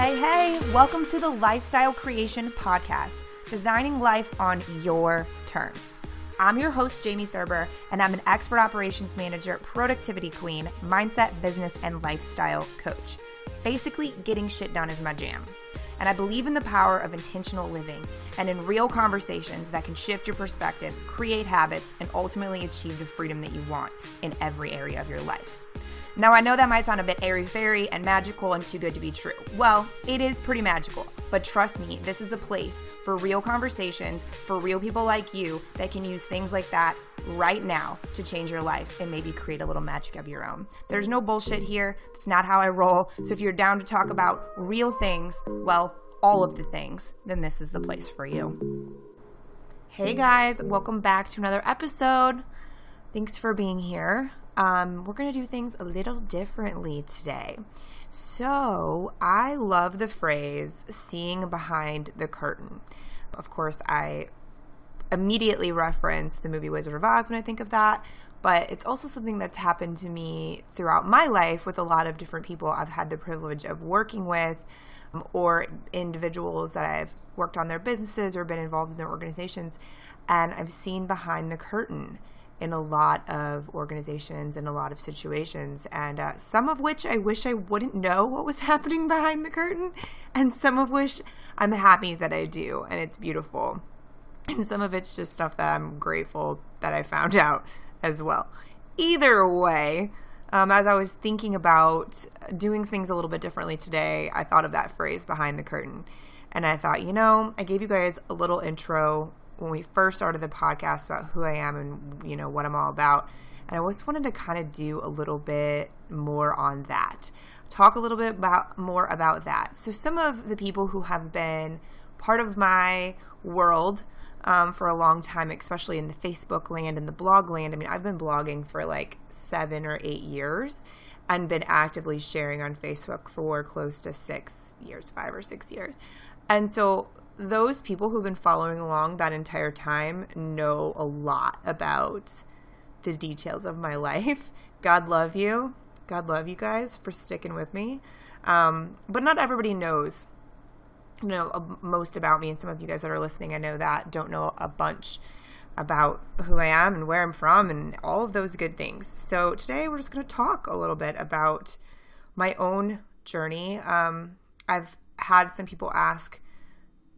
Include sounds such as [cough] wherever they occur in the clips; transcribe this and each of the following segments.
Hey, hey, welcome to the Lifestyle Creation Podcast, designing life on your terms. I'm your host, Jamie Thurber, and I'm an expert operations manager, productivity queen, mindset, business, and lifestyle coach. Basically, getting shit done is my jam. And I believe in the power of intentional living and in real conversations that can shift your perspective, create habits, and ultimately achieve the freedom that you want in every area of your life. Now, I know that might sound a bit airy fairy and magical and too good to be true. Well, it is pretty magical, but trust me, this is a place for real conversations, for real people like you that can use things like that right now to change your life and maybe create a little magic of your own. There's no bullshit here. It's not how I roll. So if you're down to talk about real things, well, all of the things, then this is the place for you. Hey guys, welcome back to another episode. Thanks for being here um, we're going to do things a little differently today. So, I love the phrase seeing behind the curtain. Of course, I immediately reference the movie Wizard of Oz when I think of that, but it's also something that's happened to me throughout my life with a lot of different people I've had the privilege of working with um, or individuals that I've worked on their businesses or been involved in their organizations and I've seen behind the curtain in a lot of organizations and a lot of situations, and uh, some of which I wish I wouldn't know what was [laughs] happening behind the curtain, and some of which I'm happy that I do, and it's beautiful. And some of it's just stuff that I'm grateful that I found [laughs] out as well. Either way, um, as I was thinking about doing things a little bit differently today, I thought of that phrase behind the curtain. And I thought, you know, I gave you guys a little intro when we first started the podcast about who I am and you know what I'm all about. And I just wanted to kind of do a little bit more on that. Talk a little bit about more about that. So some of the people who have been part of my world um, for a long time, especially in the Facebook land and the blog land. I mean, I've been blogging for like seven or eight years and been actively sharing on Facebook for close to six years, five or six years. And so those people who've been following along that entire time know a lot about the details of my [laughs] life. God love you. God love you guys for sticking with me. Um, but not everybody knows, you know, most about me. And some of you guys that are listening, I know that don't know a bunch about who I am and where I'm from and all of those good things. So today we're just going to talk a little bit about my own journey. Um, I've had some people ask,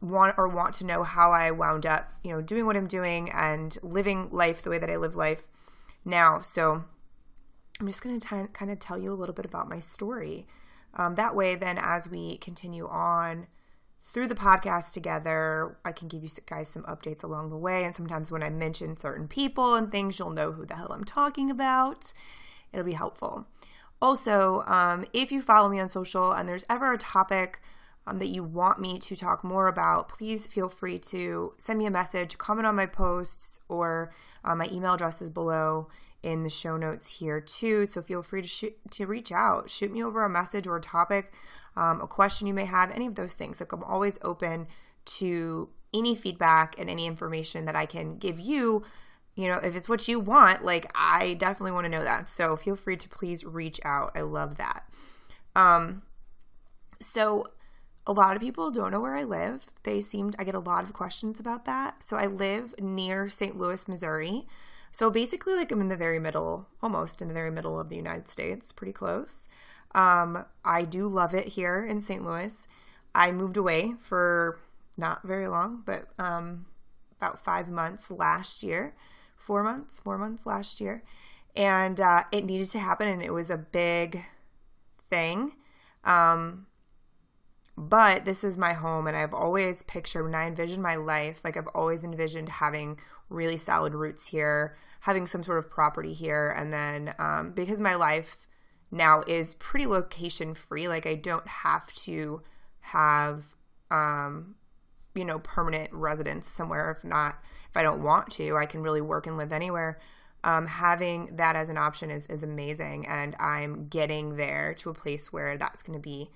want or want to know how I wound up, you know, doing what I'm doing and living life the way that I live life now. So I'm just going to kind of tell you a little bit about my story. Um, that way, then, as we continue on through the podcast together, I can give you guys some updates along the way. And sometimes when I mention certain people and things, you'll know who the hell I'm talking about. It'll be helpful. Also, um, if you follow me on social and there's ever a topic um, that you want me to talk more about, please feel free to send me a message, comment on my posts, or uh, my email address is below in the show notes here too. So feel free to shoot, to reach out, shoot me over a message or a topic, um, a question you may have, any of those things. Like I'm always open to any feedback and any information that I can give you. You know, if it's what you want, like I definitely want to know that. So feel free to please reach out. I love that. Um, so a lot of people don't know where I live. They seemed, I get a lot of questions about that. So I live near St. Louis, Missouri. So basically, like I'm in the very middle, almost in the very middle of the United States, pretty close. Um, I do love it here in St. Louis. I moved away for not very long, but um, about five months last year, four months, four months last year. And uh, it needed to happen, and it was a big thing. Um, but this is my home, and I've always pictured when I envisioned my life, like I've always envisioned having really solid roots here, having some sort of property here, and then um, because my life now is pretty location free, like I don't have to have, um, you know, permanent residence somewhere. If not, if I don't want to, I can really work and live anywhere. Um, having that as an option is is amazing, and I'm getting there to a place where that's going to be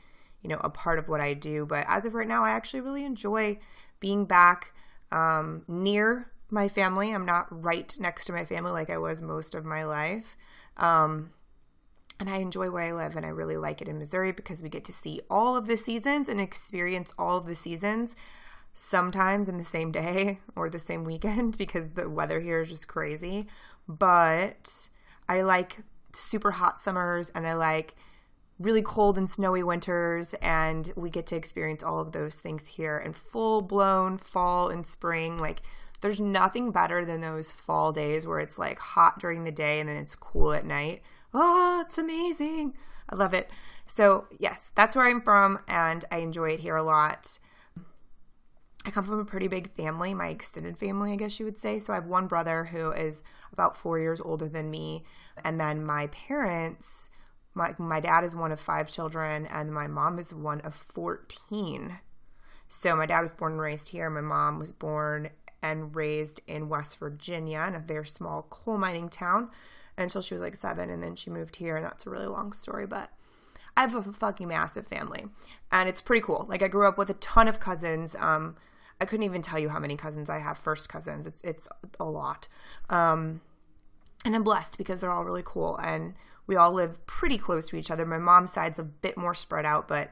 you know, a part of what I do. But as of right now, I actually really enjoy being back um, near my family. I'm not right next to my family like I was most of my life. Um, and I enjoy where I live, and I really like it in Missouri because we get to see all of the seasons and experience all of the seasons sometimes in the same day [laughs] or the same weekend [laughs] because the weather here is just crazy. But I like super hot summers and I like really cold and snowy winters and we get to experience all of those things here in full blown fall and spring like there's nothing better than those fall days where it's like hot during the day and then it's cool at night oh it's amazing i love it so yes that's where i'm from and i enjoy it here a lot I come from a pretty big family, my extended family, I guess you would say. So I have one brother who is about four years older than me. And then my parents, my, my dad is one of five children, and my mom is one of 14. So my dad was born and raised here. My mom was born and raised in West Virginia in a very small coal mining town until she was like seven. And then she moved here. And that's a really long story, but. I have a fucking massive family, and it's pretty cool. Like I grew up with a ton of cousins. Um, I couldn't even tell you how many cousins I have, first cousins. It's it's a lot. Um, and I'm blessed because they're all really cool and we all live pretty close to each other. My mom's side's a bit more spread out, but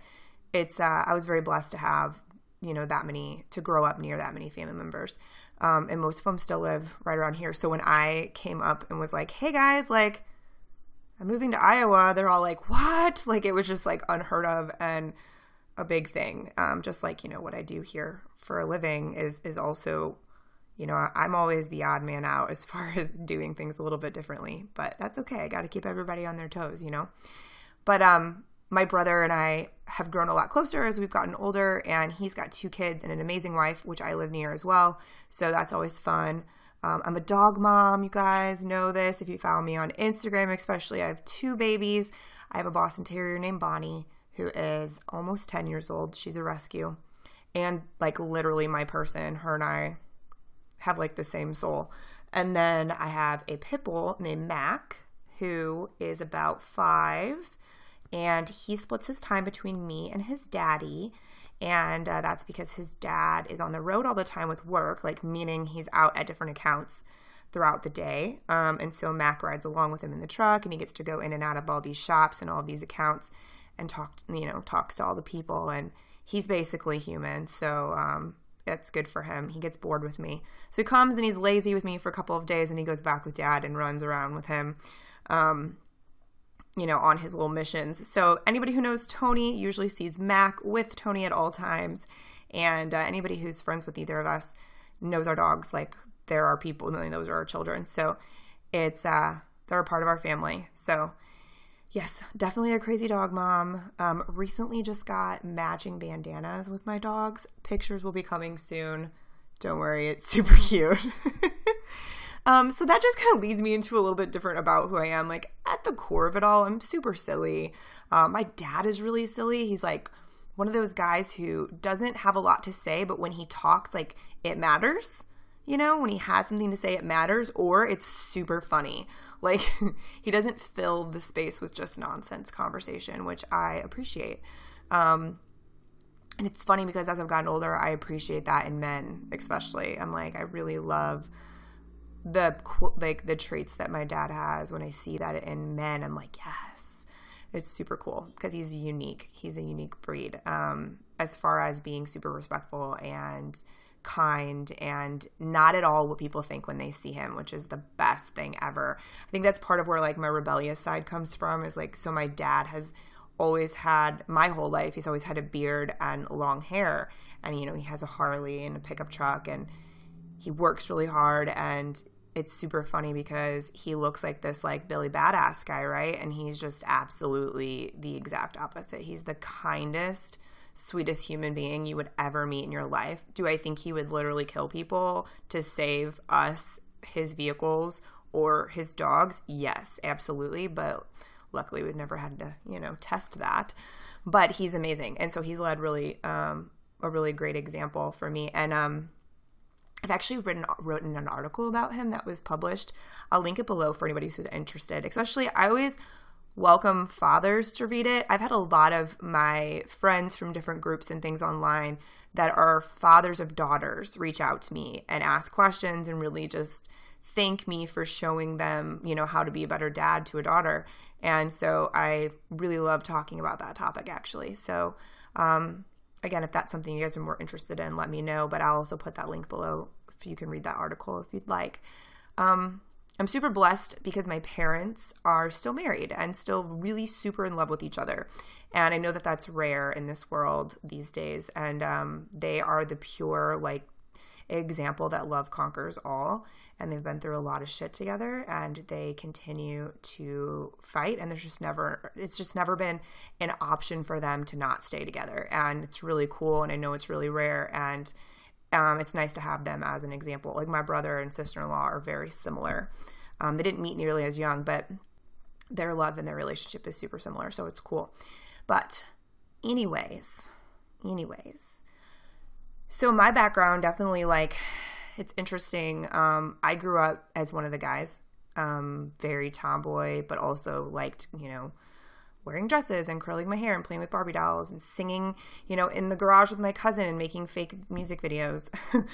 it's uh, I was very blessed to have you know that many to grow up near that many family members. Um, and most of them still live right around here. So when I came up and was like, "Hey guys, like I'm moving to Iowa," they're all like, "What?" Like it was just like unheard of and a big thing. Um, just like you know what I do here for a living is is also, you know, I'm always the odd man out as far [laughs] as doing things a little bit differently. But that's okay. I got to keep everybody on their toes, you know. But um, my brother and I have grown a lot closer as we've gotten older, and he's got two kids and an amazing wife, which I live near as well. So that's always fun. Um, I'm a dog mom. You guys know this if you follow me on Instagram, especially. I have two babies. I have a Boston Terrier named Bonnie who is almost 10 years old. She's a rescue and like literally my person. Her and I have like the same soul. And then I have a pit bull named Mac who is about five and he splits his time between me and his daddy. And uh, that's because his dad is on the road all the time with work, like meaning he's out at different accounts throughout the day. Um, and so Mac rides along with him in the truck and he gets to go in and out of all these shops and all these accounts and talks, you know, talks to all the people. And he's basically human. So, um, that's good for him. He gets bored with me. So he comes and he's lazy with me for a couple of days and he goes back with dad and runs around with him. Um, you know, on his little missions. So anybody who knows Tony usually sees Mac with Tony at all times. And uh, anybody who's friends with either of us knows our dogs like there are people, and those are our children. So it's, uh, they're a part of our family. So Yes, definitely a crazy dog mom. Um, recently just got matching bandanas with my dogs. Pictures will be coming soon. Don't worry, it's [laughs] super cute. [laughs] um, so that just kind of leads me into a little bit different about who I am. Like at the core of it all, I'm super silly. Um, my dad is really silly. He's like one of those guys who doesn't have a lot to say, but when he talks, like it matters. You know, when he has something to say, it matters, or it's super funny. Like [laughs] he doesn't fill the space with just nonsense conversation, which I appreciate. Um, and it's funny because as I've gotten older, I appreciate that in men, especially. I'm like, I really love the like the traits that my dad has. When I see that in men, I'm like, yes, it's super cool because he's unique. He's a unique breed. Um, as far as being super respectful and kind and not at all what people think when they see him, which is the best thing ever. I think that's part of where like my rebellious side comes from is like so my dad has always had my whole life he's always had a beard and long hair and you know he has a Harley and a pickup truck and he works really hard and it's super funny because he looks like this like Billy Badass guy, right? And he's just absolutely the exact opposite. He's the kindest, sweetest human being you would ever meet in your life. Do I think he would literally kill people to save us, his vehicles, or his dogs? Yes, absolutely. But luckily, we've never had to, you know, test that. But he's amazing. And so he's led really, um, a really great example for me. And, um, I've actually written written an article about him that was published. I'll link it below for anybody who's interested. Especially, I always welcome fathers to read it. I've had a lot of my friends from different groups and things online that are fathers of daughters reach out to me and ask questions and really just thank me for showing them, you know, how to be a better dad to a daughter. And so I really love talking about that topic actually. So, um, again, if that's something you guys are more interested in, let me know. But I'll also put that link below if you can read that article if you'd like. Um, I'm super blessed because my parents are still married and still really super in love with each other. And I know that that's rare in this world these days. And um, they are the pure, like, example that love conquers all. And they've been through a lot of shit together and they continue to fight. And there's just never, it's just never been an option for them to not stay together. And it's really cool. And I know it's really rare. And um, it's nice to have them as an example. Like my brother and sister in law are very similar. Um, they didn't meet nearly as young, but their love and their relationship is super similar. So it's cool. But, anyways, anyways. So my background definitely like it's interesting. Um, I grew up as one of the guys, um, very tomboy, but also liked, you know, wearing dresses and curling my hair and playing with Barbie dolls and singing, you know, in the garage with my cousin and making fake music videos [laughs]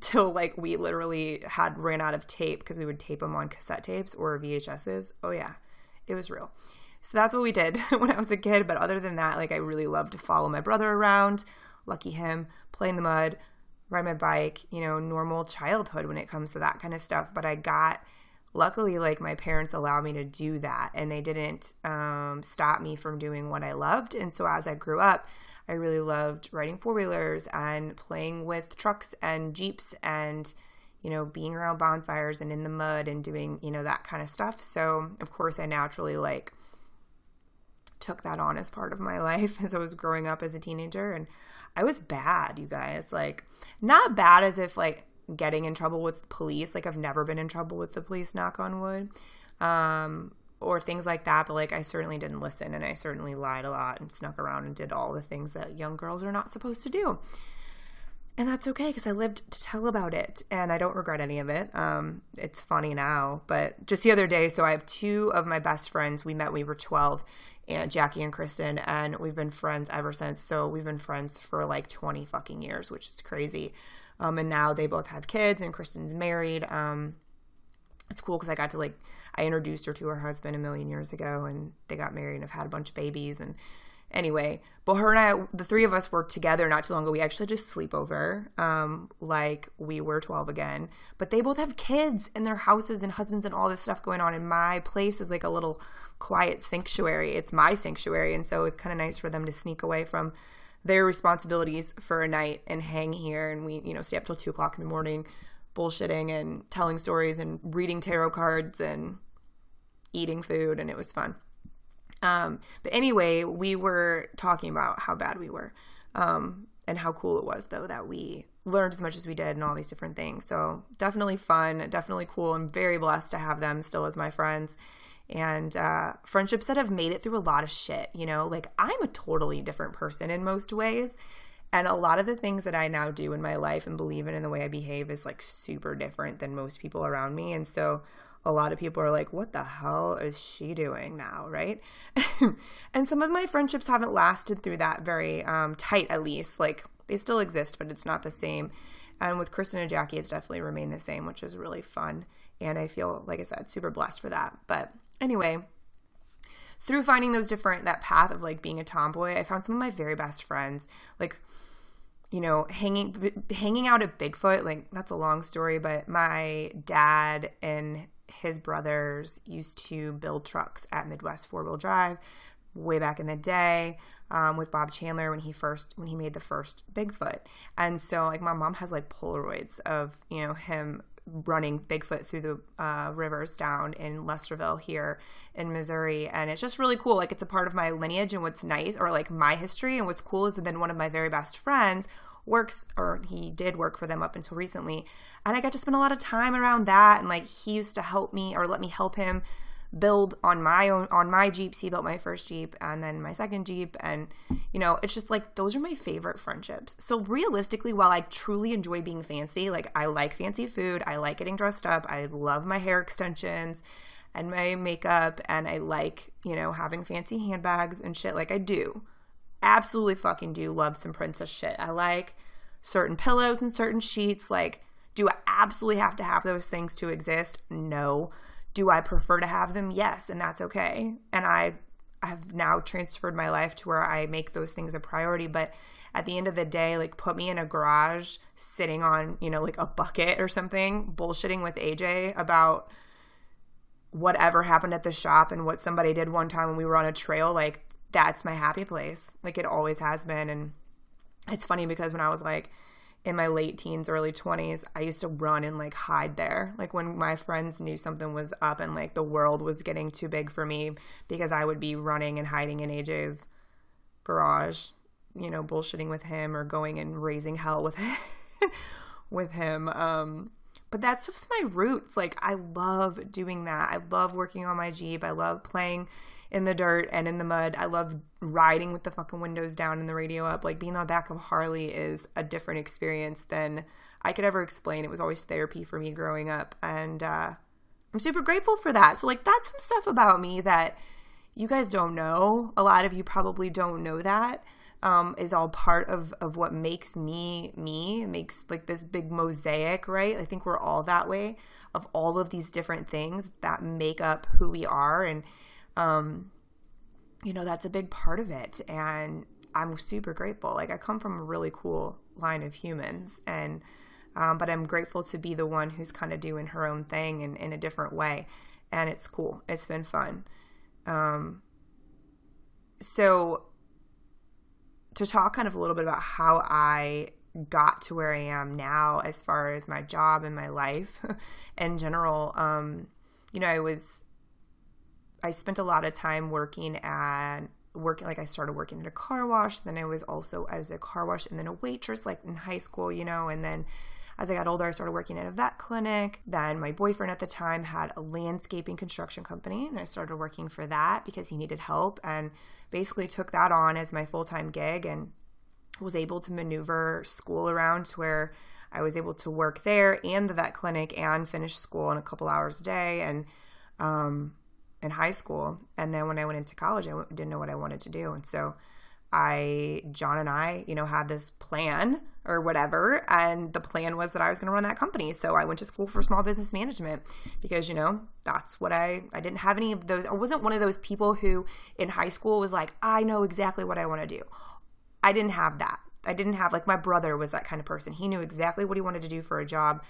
till like we literally had ran out of tape because we would tape them on cassette tapes or VHSs. Oh yeah, it was real. So that's what we did [laughs] when I was a kid. But other than that, like I really loved to follow my brother around. Lucky him, play in the mud, ride my bike. You know, normal childhood when it comes to that kind of stuff. But I got luckily like my parents allowed me to do that and they didn't um, stop me from doing what i loved. And so as i grew up i really loved riding four-wheelers and playing with trucks and jeeps and you know being around bonfires and in the mud and doing you know that kind of stuff. So of course i naturally like took that on as part of my [laughs] life as i was growing up as a teenager. And i was bad you guys. Like not bad as if like getting in trouble with police. Like I've never been in trouble with the police, knock on wood. Um, or things like that, but like I certainly didn't listen and I certainly lied a lot and snuck around and did all the things that young girls are not supposed to do. And that's okay because I lived to tell about it and I don't regret any of it. Um, it's funny now, but just the other day, so I have two of my best friends. We met we were 12, and Jackie and Kristen, and we've been friends ever since. So we've been friends for like 20 fucking years, which is crazy. Um, and now they both have kids, and Kristen's married. Um, it's cool because I got to like I introduced her to her husband a million years ago, and they got married and have had a bunch of babies. And anyway, but her and I, the three of us were together not too long ago. We actually just sleep over, um, like we were 12 again. But they both have kids and their houses and husbands and all this stuff going on. And my place is like a little quiet sanctuary. It's my sanctuary, and so it was kind of nice for them to sneak away from their responsibilities for a night and hang here. And we you know stay up till two o'clock in the morning bullshitting and telling stories and reading tarot cards and eating food. And it was fun. Um, but anyway we were talking about how bad we were um, and how cool it was though that we learned as much as we did and all these different things. So definitely fun definitely cool. I'm very blessed to have them still as my friends and uh, friendships that have made it through a lot of shit. You know, like I'm a totally different person in most ways. And a lot of the things that I now do in my life and believe in and the way I behave is like super different than most people around me. And so a lot of people are like, what the hell is she doing now? Right. [laughs] and some of my friendships haven't lasted through that very um, tight, at least. Like they still exist, but it's not the same. And with Kristen and Jackie, it's definitely remained the same, which is really fun. And I feel, like I said, super blessed for that. But Anyway, through finding those different that path of like being a tomboy, I found some of my very best friends like you know, hanging hanging out at Bigfoot, like that's a long story, but my dad and his brothers used to build trucks at Midwest Four Wheel Drive way back in the day um, with Bob Chandler when he first when he made the first Bigfoot, and so like my mom has like Polaroids of you know him running Bigfoot through the uh, rivers down in Lesterville here in Missouri. And it's just really cool. Like it's a part of my lineage and what's nice, or like my history. And what's cool is that then one of my very best friends works, or he did work for them up until recently. And I got to spend a lot of time around that. And like he used to help me or let me help him build on my own on my jeeps he built my first jeep and then my second jeep and you know it's just like those are my favorite friendships. So realistically while i truly enjoy being fancy like i like fancy food i like getting dressed up i love my hair extensions and my makeup and i like you know having fancy handbags and shit like i do. Absolutely fucking do love some princess shit. I like certain pillows and certain sheets like do i absolutely have to have those things to exist? No. Do I prefer to have them? Yes, and that's okay. And I have now transferred my life to where I make those things a priority, but at the end of the day, like put me in a garage sitting on, you know, like a bucket or something, bullshitting with AJ about whatever happened at the shop and what somebody did one time when we were on a trail, like that's my happy place. Like it always has been. And it's funny because when I was like in my late teens, early 20s, I used to run and like hide there. Like when my friends knew something was up and like the world was getting too big for me because I would be running and hiding in AJ's garage, you know, bullshitting with him or going and raising hell with him. [laughs] with him. Um, but that's just my roots. Like I love doing that. I love working on my Jeep. I love playing in the dirt and in the mud. I love riding with the fucking windows down and the radio up. Like being on the back of Harley is a different experience than I could ever explain. It was always therapy for me growing up. And uh, I'm super grateful for that. So, like, that's some stuff about me that you guys don't know. A lot of you probably don't know that um, is all part of of what makes me me. It makes like this big mosaic, right? I think we're all that way of all of these different things that make up who we are, and um, you know that's a big part of it. And I'm super grateful. Like I come from a really cool line of humans, and um, but I'm grateful to be the one who's kind of doing her own thing in, in a different way, and it's cool. It's been fun. Um, so to talk kind of a little bit about how I got to where I am now as far as my job and my life [laughs] in general. Um, you know, I was, I spent a lot of time working at, working, like I started working at a car wash. Then I was also, I was a car wash and then a waitress, like in high school, you know, and then as I got older, I started working at a vet clinic. Then my boyfriend at the time had a landscaping construction company, and I started working for that because he needed help and basically took that on as my full time gig and was able to maneuver school around to where I was able to work there and the vet clinic and finish school in a couple hours a day and um, in high school. And then when I went into college, I didn't know what I wanted to do. And so I, John and I, you know, had this plan or whatever. And the plan was that I was going to run that company. So I went to school for small business management because, you know, that's what I, I didn't have any of those. I wasn't one of those people who in high school was like, I know exactly what I want to do. I didn't have that. I didn't have, like, my brother was that kind of person. He knew exactly what he wanted to do for a job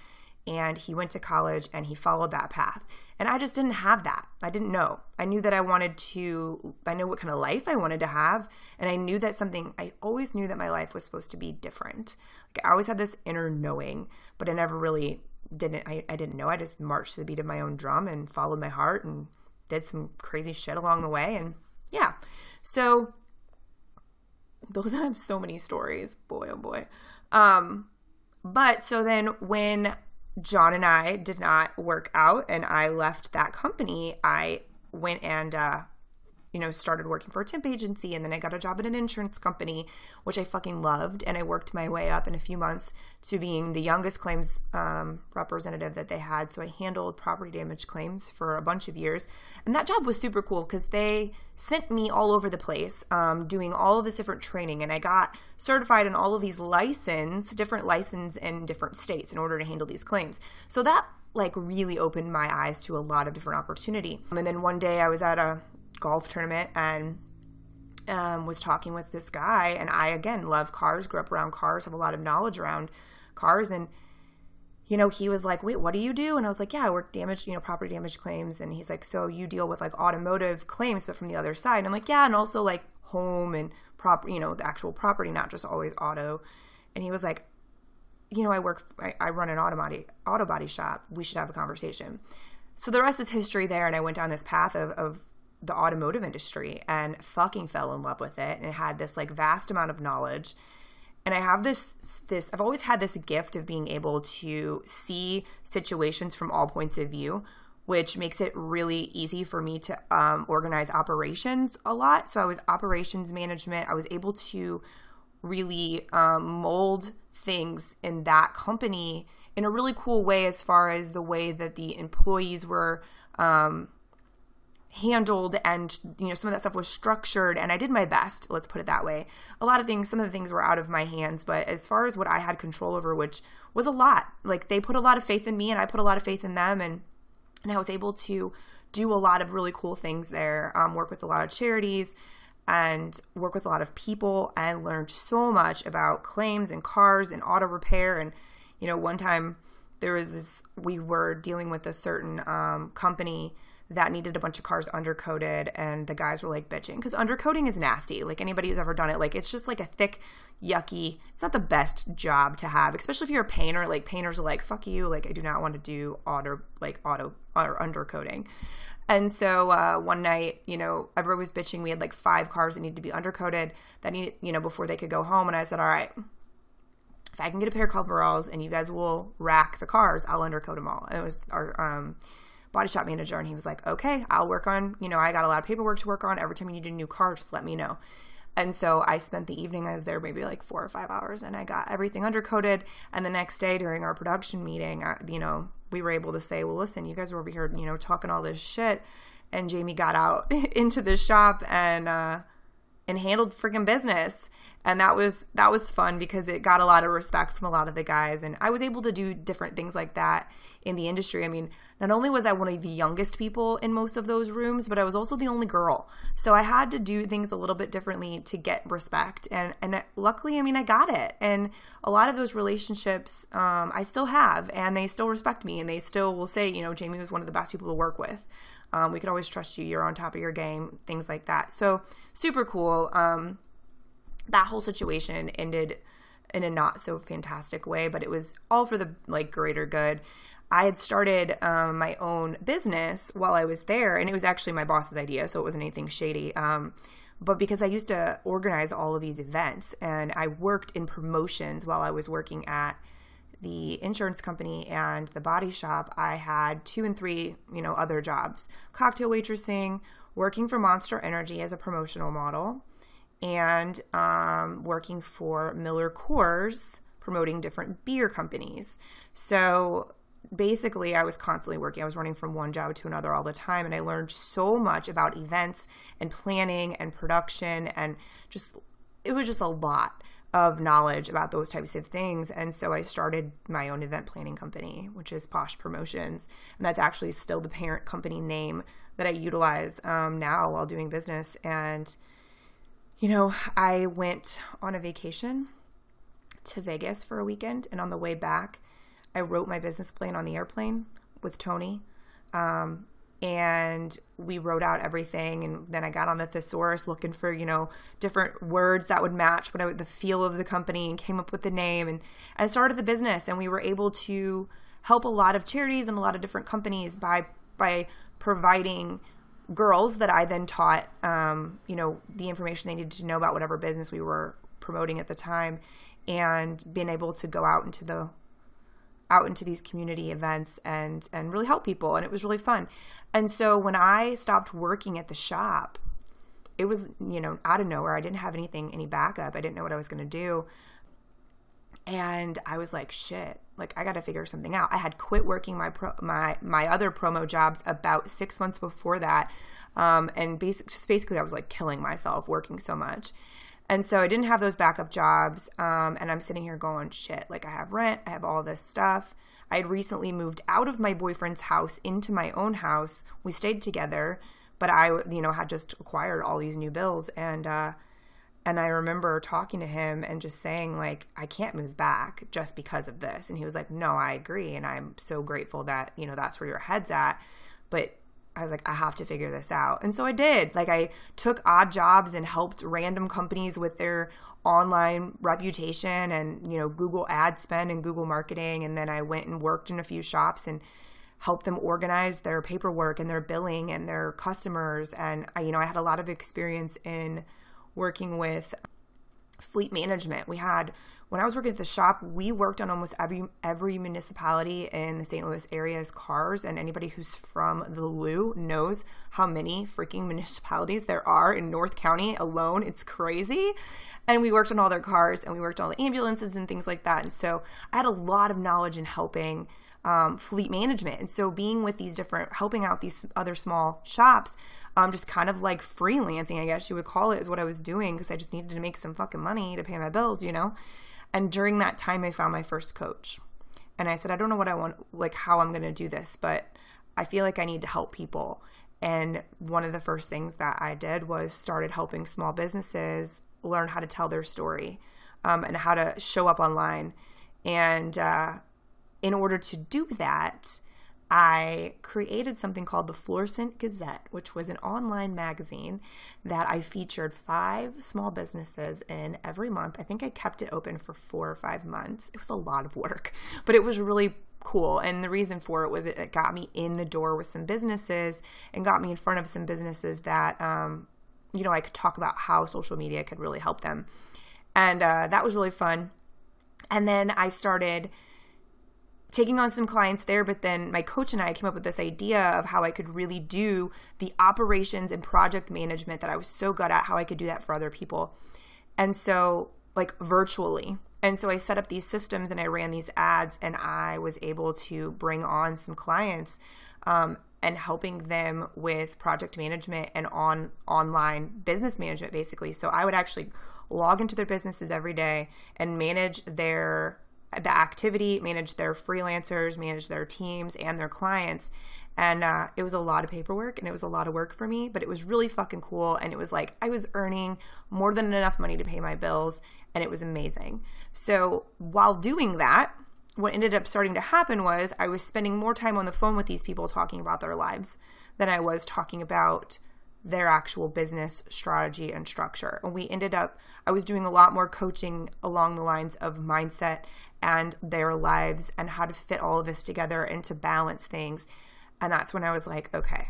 and he went to college and he followed that path. And I just didn't have that. I didn't know. I knew that I wanted to, I know what kind of life I wanted to have. And I knew that something, I always knew that my life was supposed to be different. Like I always had this inner knowing, but I never really didn't, I, I didn't know. I just marched to the beat of my own drum and followed my heart and did some crazy shit along the way. And yeah. So those [laughs] I have so many stories. Boy, oh boy. Um, but so then when John and I did not work out and I left that company, I went and uh, you know, started working for a temp agency and then I got a job at an insurance company, which I fucking loved. And I worked my way up in a few months to being the youngest claims um, representative that they had. So I handled property damage claims for a bunch of years. And that job was super cool because they sent me all over the place um, doing all of this different training. And I got certified in all of these license, different license in different states in order to handle these claims. So that like really opened my eyes to a lot of different opportunity. And then one day I was at a golf tournament and um, was talking with this guy. And I, again, love cars, grew up around cars, have a lot of knowledge around cars. And, you know, he was like, wait, what do you do? And I was like, yeah, I work damage, you know, property damage claims. And he's like, so you deal with like automotive claims, but from the other side. And I'm like, yeah, and also like home and property, you know, the actual property, not just always auto. And he was like, you know, I work, I, I run an auto body, auto body shop. We should have a conversation. So the rest is history there. And I went down this path of, of the automotive industry and fucking fell in love with it and had this like vast amount of knowledge. And i have this this i've always had this gift of being able to see situations from all points of view which makes it really easy for me to um, organize operations a lot. So i was operations management. I was able to really um, mold things in that company in a really cool way as far as the way that the employees were um, handled and you know some of that stuff was structured and I did my best let's put it that way a lot of things some of the things were out of my hands but as far as what I had control over which was a lot like they put a lot of faith in me and I put a lot of faith in them and And I was able to do a lot of really cool things there, um, work with a lot of charities, and work with a lot of people. and learned so much about claims and cars and auto repair. And, you know, one time there was this, we were dealing with a certain um, company that needed a bunch of cars undercoated and the guys were like bitching because undercoating is nasty like anybody who's ever done it like it's just like a thick yucky it's not the best job to have especially if you're a painter like painters are like fuck you like i do not want to do auto like auto or undercoating and so uh, one night, you know, everyone was bitching. We had like five cars that needed to be undercoated that needed, you know, before they could go home. And I said, all right, if I can get a pair of coveralls and you guys will rack the cars, I'll undercoat them all. And it was our um, body shop manager, and he was like, okay, I'll work on, you know, I got a lot of paperwork to work on. Every time you need a new car, just let me know. And so I spent the evening, I was there maybe like four or five hours, and I got everything undercoated. And the next day during our production meeting, I, you know, we were able to say, well, listen, you guys were over here, you know, talking all this shit. And Jamie got out [laughs] into the shop and, uh, and handled freaking business and that was that was fun because it got a lot of respect from a lot of the guys and i was able to do different things like that in the industry i mean not only was i one of the youngest people in most of those rooms but i was also the only girl so i had to do things a little bit differently to get respect and and luckily i mean i got it and a lot of those relationships um, i still have and they still respect me and they still will say you know jamie was one of the best people to work with um, we could always trust you. You're on top of your game, things like that. So super cool. Um, that whole situation ended in a not so fantastic way, but it was all for the like greater good. I had started um, my own business while I was there, and it was actually my boss's idea, so it wasn't anything shady. Um, but because I used to organize all of these events, and I worked in promotions while I was working at the insurance company and the body shop, I had two and three, you know, other jobs: cocktail waitressing, working for Monster Energy as a promotional model, and um, working for Miller Coors, promoting different beer companies. So basically, I was constantly working. I was running from one job to another all the time, and I learned so much about events and planning and production, and just it was just a lot of knowledge about those types of things. And so I started my own event planning company, which is Posh Promotions. And that's actually still the parent company name that I utilize um, now while doing business. And, you know, I went on a vacation to Vegas for a weekend. And on the way back, I wrote my business plan on the airplane with Tony. Um, and we wrote out everything and then i got on the thesaurus looking for you know different words that would match what I, the feel of the company and came up with the name and i started the business and we were able to help a lot of charities and a lot of different companies by by providing girls that i then taught um, you know the information they needed to know about whatever business we were promoting at the time and being able to go out into the out into these community events and and really help people and it was really fun. And so when I stopped working at the shop, it was, you know, out of nowhere. I didn't have anything any backup. I didn't know what I was going to do. And I was like, shit, like I got to figure something out. I had quit working my pro, my my other promo jobs about 6 months before that. Um and basic, just basically I was like killing myself working so much. And so I didn't have those backup jobs. Um, and I'm sitting here going, shit, like I have rent, I have all this stuff. I had recently moved out of my boyfriend's house into my own house. We stayed together, but I, you know, had just acquired all these new bills. And, uh, and I remember talking to him and just saying, like, I can't move back just because of this. And he was like, No, I agree. And I'm so grateful that, you know, that's where your head's at. But I was like, I have to figure this out. And so I did. Like, I took odd jobs and helped random companies with their online reputation and, you know, Google ad spend and Google marketing. And then I went and worked in a few shops and helped them organize their paperwork and their billing and their customers. And, I, you know, I had a lot of experience in working with fleet management. We had when I was working at the shop, we worked on almost every every municipality in the St. Louis area's cars, and anybody who's from the Lou knows how many freaking [laughs] municipalities there are in North County alone. It's crazy. And we worked on all their cars, and we worked on all the ambulances and things like that. And so I had a lot of knowledge in helping um, fleet management. And so being with these different, helping out these other small shops, um, just kind of like freelancing, I guess you would call it, is what I was doing because I just needed to make some fucking money to pay my bills, you know? And during that time, I found my first coach. And I said, I don't know what I want, like how I'm going to do this, but I feel like I need to help people. And one of the first things that I did was started helping small businesses learn how to tell their story um, and how to show up online. And uh, in order to do that, I created something called the Florissant Gazette, which was an online magazine that I featured five small businesses in every month. I think I kept it open for four or five months. It was a lot of work, [laughs] but it was really cool. And the reason for it was it got me in the door with some businesses and got me in front of some businesses that, um, you know, I could talk about how social media could really help them. And uh, that was really fun. And then I started taking on some clients there, but then my coach and I came up with this idea of how I could really do the operations and project management that I was so good at, how I could do that for other people. And so, like virtually. And so I set up these systems and I ran these ads, and I was able to bring on some clients um, and helping them with project management and on online business management, basically. So I would actually log into their businesses every day and manage their the activity, manage their freelancers, manage their teams and their clients. And uh, it was a lot of paperwork and it was a lot of work for me, but it was really fucking cool. And it was like I was earning more than enough money to pay my bills, and it was amazing. So while doing that, what ended up starting to happen was I was spending more time on the phone with these people talking about their lives than I was talking about their actual business strategy and structure. And we ended up, I was doing a lot more coaching along the lines of mindset and their lives and how to fit all of this together and to balance things. And that's when I was like, okay,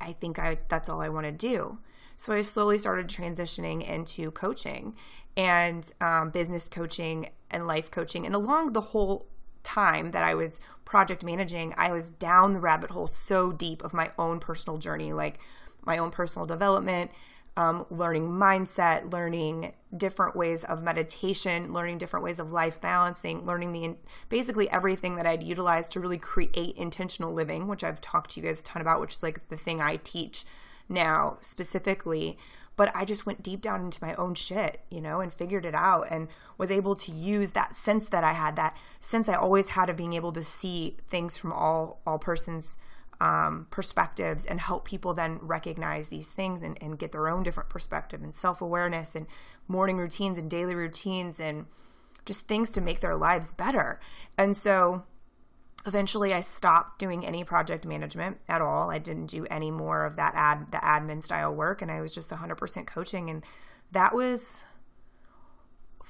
I think I that's all I want to do. So I slowly started transitioning into coaching and um, business coaching and life coaching. And along the whole time that I was project managing, I was down the rabbit hole so deep of my own personal journey, like my own personal development, um, learning mindset, learning different ways of meditation, learning different ways of life balancing, learning the basically everything that I'd utilize to really create intentional living, which I've talked to you guys a ton about, which is like the thing I teach now specifically. But I just went deep down into my own shit, you know, and figured it out and was able to use that sense that I had, that sense I always had of being able to see things from all all persons' um, perspectives and help people then recognize these things and, and get their own different perspective and self awareness and morning routines and daily routines and just things to make their lives better. And so eventually I stopped doing any project management at all. I didn't do any more of that ad the admin style work and I was just 100% coaching and that was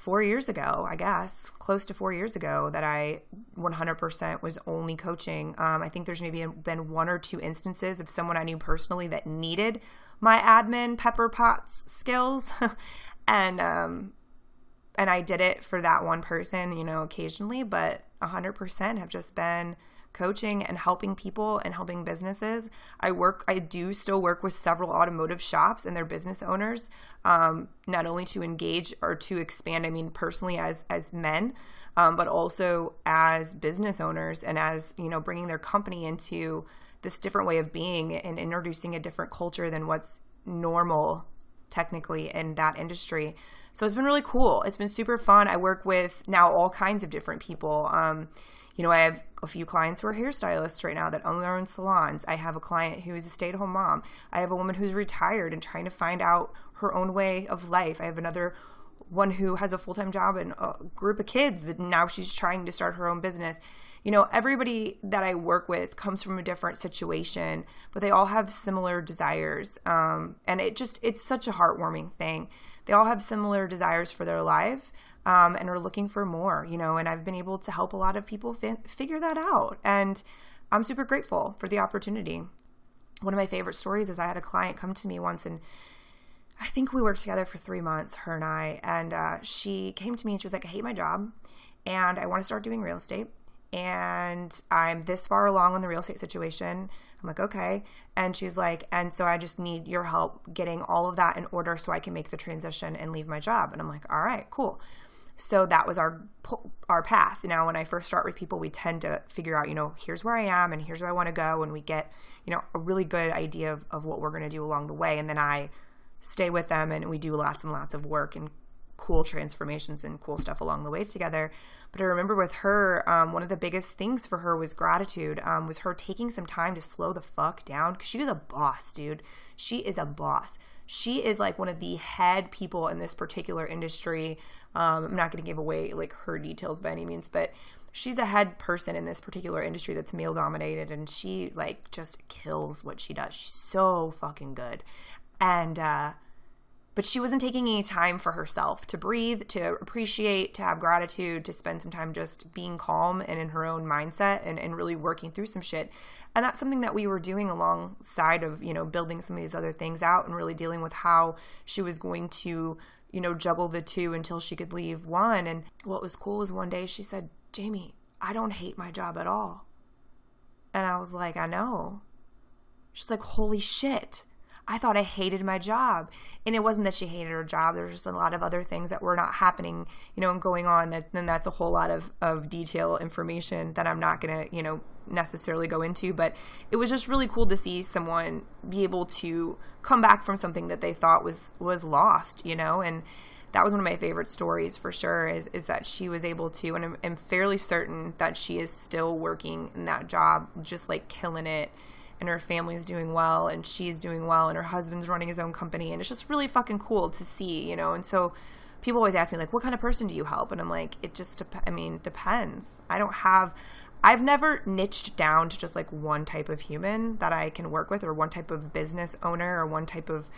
four years ago, I guess, close to four years ago, that I 100% was only coaching. Um, I think there's maybe been one or two instances of someone I knew personally that needed my admin Pepper Potts skills, [laughs] and um, and I did it for that one person, you know, occasionally, but 100% have just been coaching and helping people and helping businesses. I work, I do still work with several automotive shops and their business owners, um, not only to engage or to expand. I mean, personally as as men, um, but also as business owners and as you know, bringing their company into this different way of being and introducing a different culture than what's normal technically in that industry. So it's been really cool. It's been super fun. I work with now all kinds of different people. Um, you know, I have a few clients who are hairstylists right now that own their own salons. I have a client who is a stay at home mom. I have a woman who's retired and trying to find out her own way of life. I have another one who has a full time job and a group of kids that now she's trying to start her own business. You know, everybody that I work with comes from a different situation, but they all have similar desires. Um, and it just, it's such a heartwarming thing. They all have similar desires for their life um, and are looking for more, you know, and I've been able to help a lot of people fi- figure that out. And I'm super grateful for the opportunity. One of my favorite stories is I had a client come to me once and I think we worked together for three months, her and I, and uh, she came to me and she was like, I hate my job and I want to start doing real estate. And I'm this far along in the real estate situation. I'm like, okay. And she's like, and so I just need your help getting all of that in order so I can make the transition and leave my job. And I'm like, all right, cool. So that was our our path. Now, when I first start with people, we tend to figure out, you know, here's where I am and here's where I want to go, and we get, you know, a really good idea of, of what we're going to do along the way, and then I stay with them and we do lots and lots of work and cool transformations and cool stuff along the way together. But I remember with her, um, one of the biggest things for her was gratitude. Um, was her taking some time to slow the fuck down because she was a boss, dude. She is a boss. She is like one of the head people in this particular industry. Um, I'm not going to give away like her details by any means, but she's a head person in this particular industry that's male dominated, and she like just kills what she does. She's so fucking good, and uh, but she wasn't taking any time for herself to breathe, to appreciate, to have gratitude, to spend some time just being calm and in her own mindset and, and really working through some shit. And that's something that we were doing alongside of, you know, building some of these other things out and really dealing with how she was going to, you know, juggle the two until she could leave one. And what was cool was one day she said, Jamie, I don't hate my job at all. And I was like, I know. She's like, holy shit. I thought I hated my job. And it wasn't that she hated her job. There's just a lot of other things that were not happening, you know, and going on. That then that's a whole lot of, of detail information that I'm not gonna, you know, necessarily go into. But it was just really cool to see someone be able to come back from something that they thought was was lost, you know, and that was one of my favorite stories for sure is is that she was able to and I'm, I'm fairly certain that she is still working in that job just like killing it and her family's doing well and she's doing well and her husband's running his own company and it's just really fucking cool to see you know? And so people always ask me like what kind of person do you help? And i'm like it just dep- i mean depends. I don't have i've never niched down to just like one type of human that i can work with or one type of business owner or one type of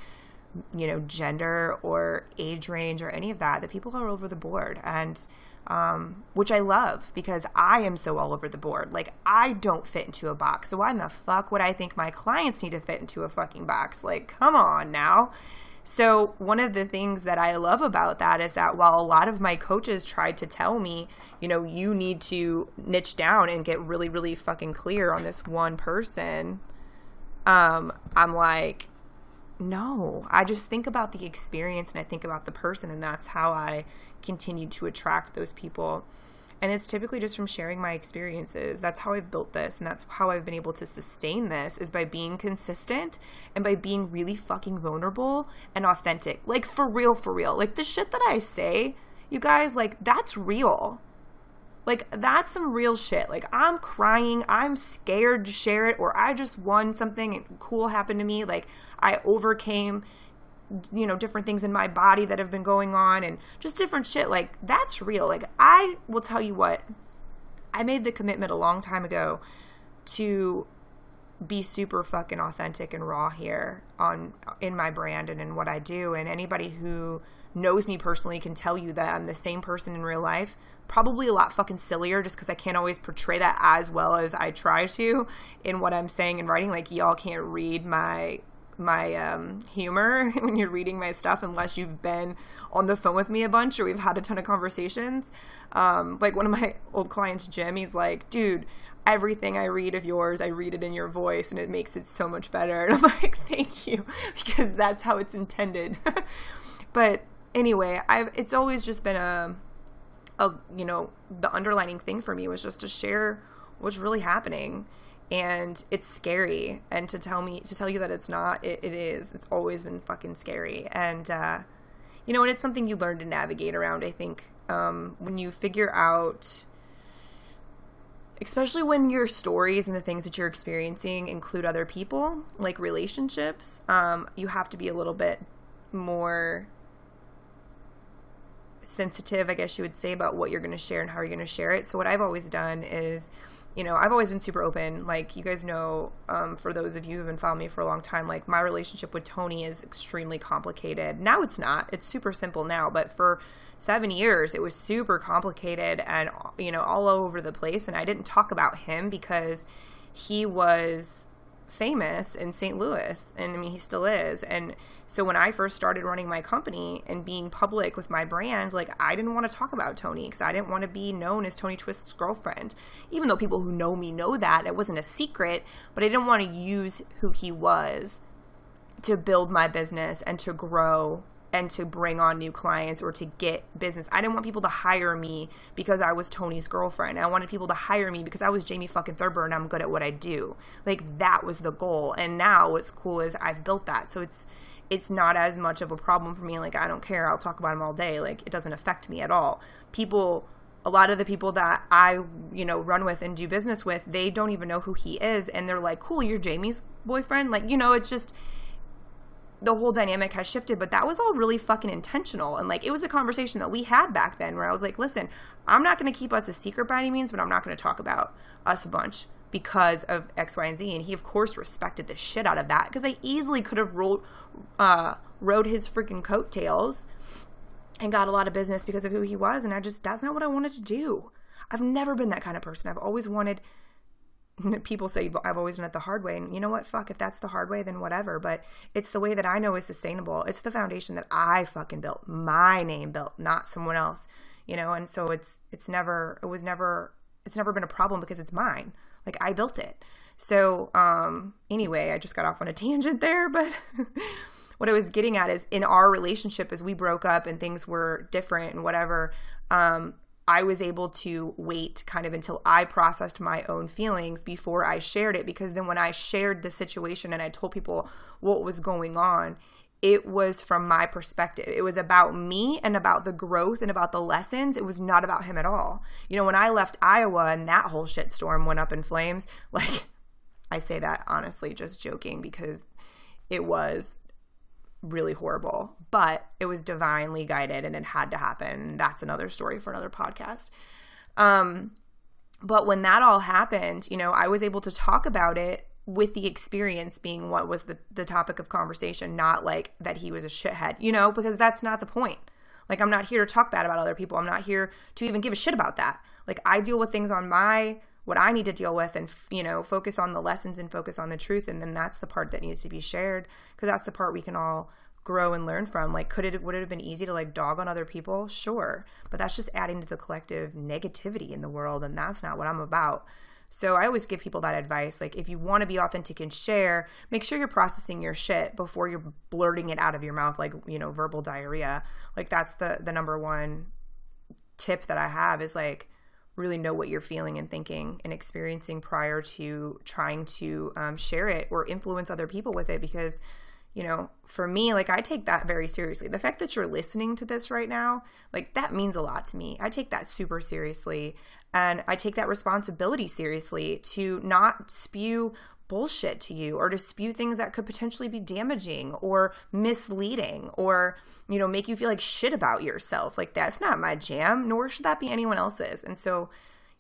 you know gender or age range or any of that the people are over the board. And um, which I love because I am so all over the board. Like, I don't fit into a box. So, why in the fuck would I think my clients need to fit into a fucking box? Like, come on now. So, one of the things that I love about that is that while a lot of my coaches tried to tell me, you know, you need to niche down and get really, really fucking clear on this one person, um, I'm like, no, I just think about the experience and I think about the person, and that's how I continue to attract those people. And it's typically just from sharing my experiences. That's how I've built this, and that's how I've been able to sustain this is by being consistent and by being really fucking vulnerable and authentic. Like, for real, for real. Like, the shit that I say, you guys, like, that's real. Like, that's some real shit. Like, I'm crying, I'm scared to share it, or I just won something and cool happened to me. Like, I overcame you know different things in my body that have been going on and just different shit. Like that's real. Like i will tell you what i made the commitment a long time ago to be super fucking authentic and raw here on in my brand and in what i do. And anybody who knows me personally can tell you that i'm the same person in real life probably a lot fucking sillier just because i can't always portray that as well as i try to in what i'm saying and writing like y'all can't read my my um, humor [laughs] when you're reading my stuff unless you've been on the phone with me a bunch or we've had a ton of conversations. Um, like one of my [laughs] old clients, Jim, he's like, dude, everything I read of yours, I read it in your voice and it makes it so much better. [laughs] And I'm like, thank you, because that's how it's intended. but anyway, I've it's always just been a, a you know, the underlining thing for me was just to share what's really happening. And it's scary. And to tell me to tell you that it's not it, it is. It's always been fucking scary. And uh you know and it's something you learn to navigate around i think. Um when you figure out especially when your stories and the things that you're experiencing include other people like relationships um you have to be a little bit more sensitive i guess you would say about what you're going to share and how you're going to share it so what i've always done is you know, I've always been super open. Like you guys know, um, for those of you who've been following me for a long time, like my relationship with Tony is extremely complicated. Now it's not. It's super simple now, but for seven years it was super complicated and you know all over the place. And I didn't talk about him because he was famous in St. Louis. And I mean, he still is. And so when I first started running my company and being public with my brand, like I didn't want to talk about Tony because I didn't want to be known as Tony Twist's girlfriend. Even though people who know me know that, it wasn't a secret, but I didn't want to use who he was to build my business and to grow and to bring on new clients or to get business. I didn't want people to hire me because I was Tony's girlfriend. I wanted people to hire me because I was Jamie fucking Thurber and I'm good at what I do. Like that was the goal. And now what's cool is I've built that. So it's it's not as much of a problem for me. Like, I don't care. I'll talk about him all day. Like, it doesn't affect me at all. People, a lot of the people that I, you know, run with and do business with, they don't even know who he is. And they're like, cool, you're Jamie's boyfriend. Like, you know, it's just, the whole dynamic has shifted, but that was all really fucking intentional. And like, it was a conversation that we had back then where I was like, listen, I'm not going to keep us a secret by any means, but I'm not going to talk about us a bunch because of X, Y, and Z. And he, of course, respected the shit out of that because I easily could have rolled, uh, rode his freaking coattails and got a lot of business because of who he was. And I just, that's not what I wanted to do. I've never been that kind of person. I've always wanted [laughs] people say I've always done it the hard way. And you know what? Fuck, if that's the hard way, then whatever. But it's the way that I know is sustainable. It's the foundation that I fucking built, my name built, not someone else. You know, and so it's it's never it was never it's never been a problem because it's mine. Like I built it. So um anyway, I just got off on a [laughs] tangent there, but [laughs] what I was getting at is in our relationship as we broke up and things were different and whatever, um, I was able to wait kind of until I processed my own feelings before I shared it. Because then when I shared the situation and I told people what was going on, it was from my perspective. It was about me and about the growth and about the lessons. It was not about him at all. You know, when I left Iowa and that whole shitstorm went up in flames, [laughs] like I say that honestly, just joking because it was really horrible, but it was divinely guided and it had to happen. That's another story for another podcast. Um, but when that all happened, you know, I was able to talk about it with the experience being what was the, the topic of conversation, not like that he was a shithead, you know, because that's not the point. Like, I'm not here to talk bad about other people. I'm not here to even give a shit about that. Like, I deal with things on my what I need to deal with and you know focus on the lessons and focus on the truth. And then that's the part that needs to be shared because that's the part we can all grow and learn from. Like could it would it have been easy to like dog on other people? Sure. But that's just adding to the collective negativity in the world and that's not what I'm about. So I always give people that advice like if you want to be authentic and share make sure you're processing your shit before you're blurting it out of your mouth like you know verbal diarrhea. Like that's the the number one tip that I have is like really know what you're feeling and thinking and experiencing prior to trying to um, share it or influence other people with it because you know for me like i take that very seriously. The fact that you're listening to this right now like that means a lot to me. I take that super seriously. And i take that responsibility seriously to not spew bullshit to you or to spew things that could potentially be damaging or misleading or you know make you feel like shit about yourself. Like that's not my jam nor should that be anyone else's. And so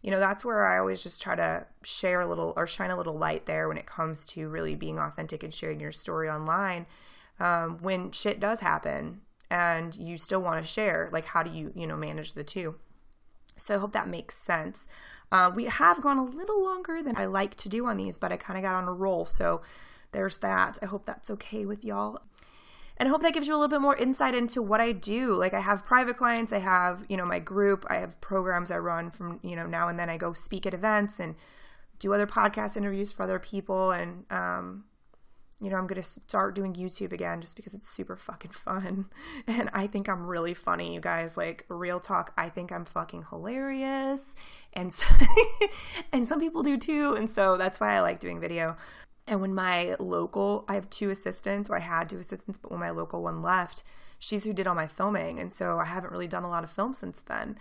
you know that's where i always just try to share a little or shine a little light there when it comes to really being authentic and sharing your story online um, when shit does happen and you still want to share like how do you you know manage the two so i hope that makes sense uh, we have gone a little longer than I like to do on these, but I kind of got on a roll. So there's that. I hope that's okay with y'all. And I hope that gives you a little bit more insight into what I do. Like I have private clients, I have, you know, my group, I have programs I run from, you know, now and then I go speak at events and do other podcast interviews for other people and um you know, I'm going to start doing YouTube again just because it's super fucking fun. [laughs] And I think I'm really funny, you guys. Like, real talk, I think I'm fucking hilarious. And, so, [laughs] and some people do too. And so that's why I like doing video. And when my local, I have two assistants, or I had two assistants, but when my local one left, she's who did all my filming. And so I haven't really done a lot of film since then.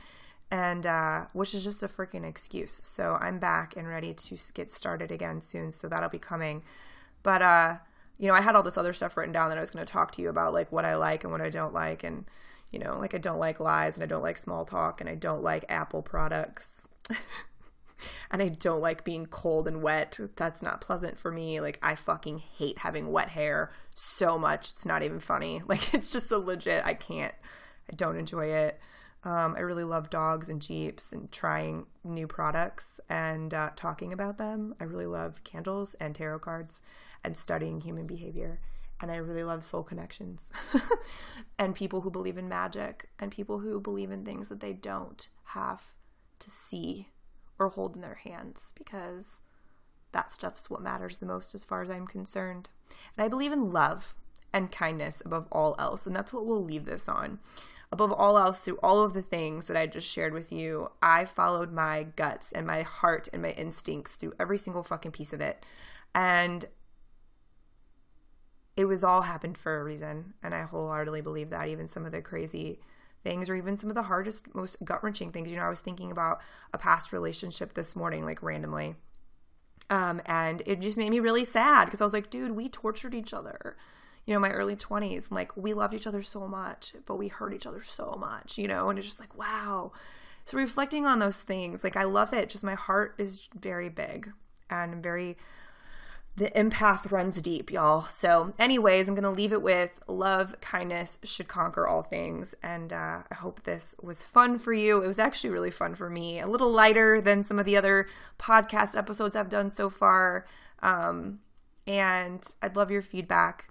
And, uh, which is just a freaking excuse. So I'm back and ready to get started again soon. So that'll be coming. But uh, you know, I had all this other stuff written down that I was going to talk to you about, like what I like and what I don't like, and you know, like I don't like lies and I don't like small talk and I don't like Apple products. [laughs] and I don't like being cold and wet. That's not pleasant for me. Like I fucking hate having wet hair so much. It's not even funny. [laughs] Like it's just so legit. I can't. I don't enjoy it. Um, I really love dogs and Jeeps and trying new products and uh, talking about them. I really love candles and tarot cards and studying human behavior. And I really love soul connections [laughs] and people who believe in magic and people who believe in things that they don't have to see or hold in their hands because that stuff's what matters the most as far as I'm concerned. And I believe in love and kindness above all else. And that's what we'll leave this on. Above all else, through all of the things that I just shared with you, I followed my guts and my heart and my instincts through every single fucking piece of it. And it was all happened for a reason. And I wholeheartedly believe that, even some of the crazy things or even some of the hardest, most gut wrenching things. You know, I was thinking about a past relationship this morning, like randomly. Um, and it just made me really sad because I was like, dude, we tortured each other. You know, my early 20s, And like we loved each other so much, but we hurt each other so much, you know, and it's just like, wow. So reflecting on those things, like I love it. Just my heart is very big and very the empath runs deep, y'all. So, anyways, I'm going to leave it with love, kindness should conquer all things. And uh, I hope this was fun for you. It was actually really fun for me, a little lighter than some of the other podcast episodes I've done so far. Um, and I'd love your feedback.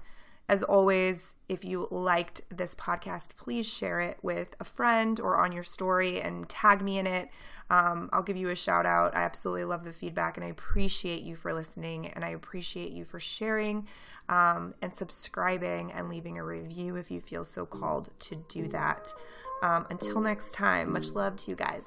As always, if you liked this podcast, please share it with a friend or on your story and tag me in it um, I'll give you a shout out. I absolutely love the feedback and I appreciate you for listening and I appreciate you for sharing um, and subscribing and leaving a review if you feel so called to do that. Um, until next time, much love to you guys.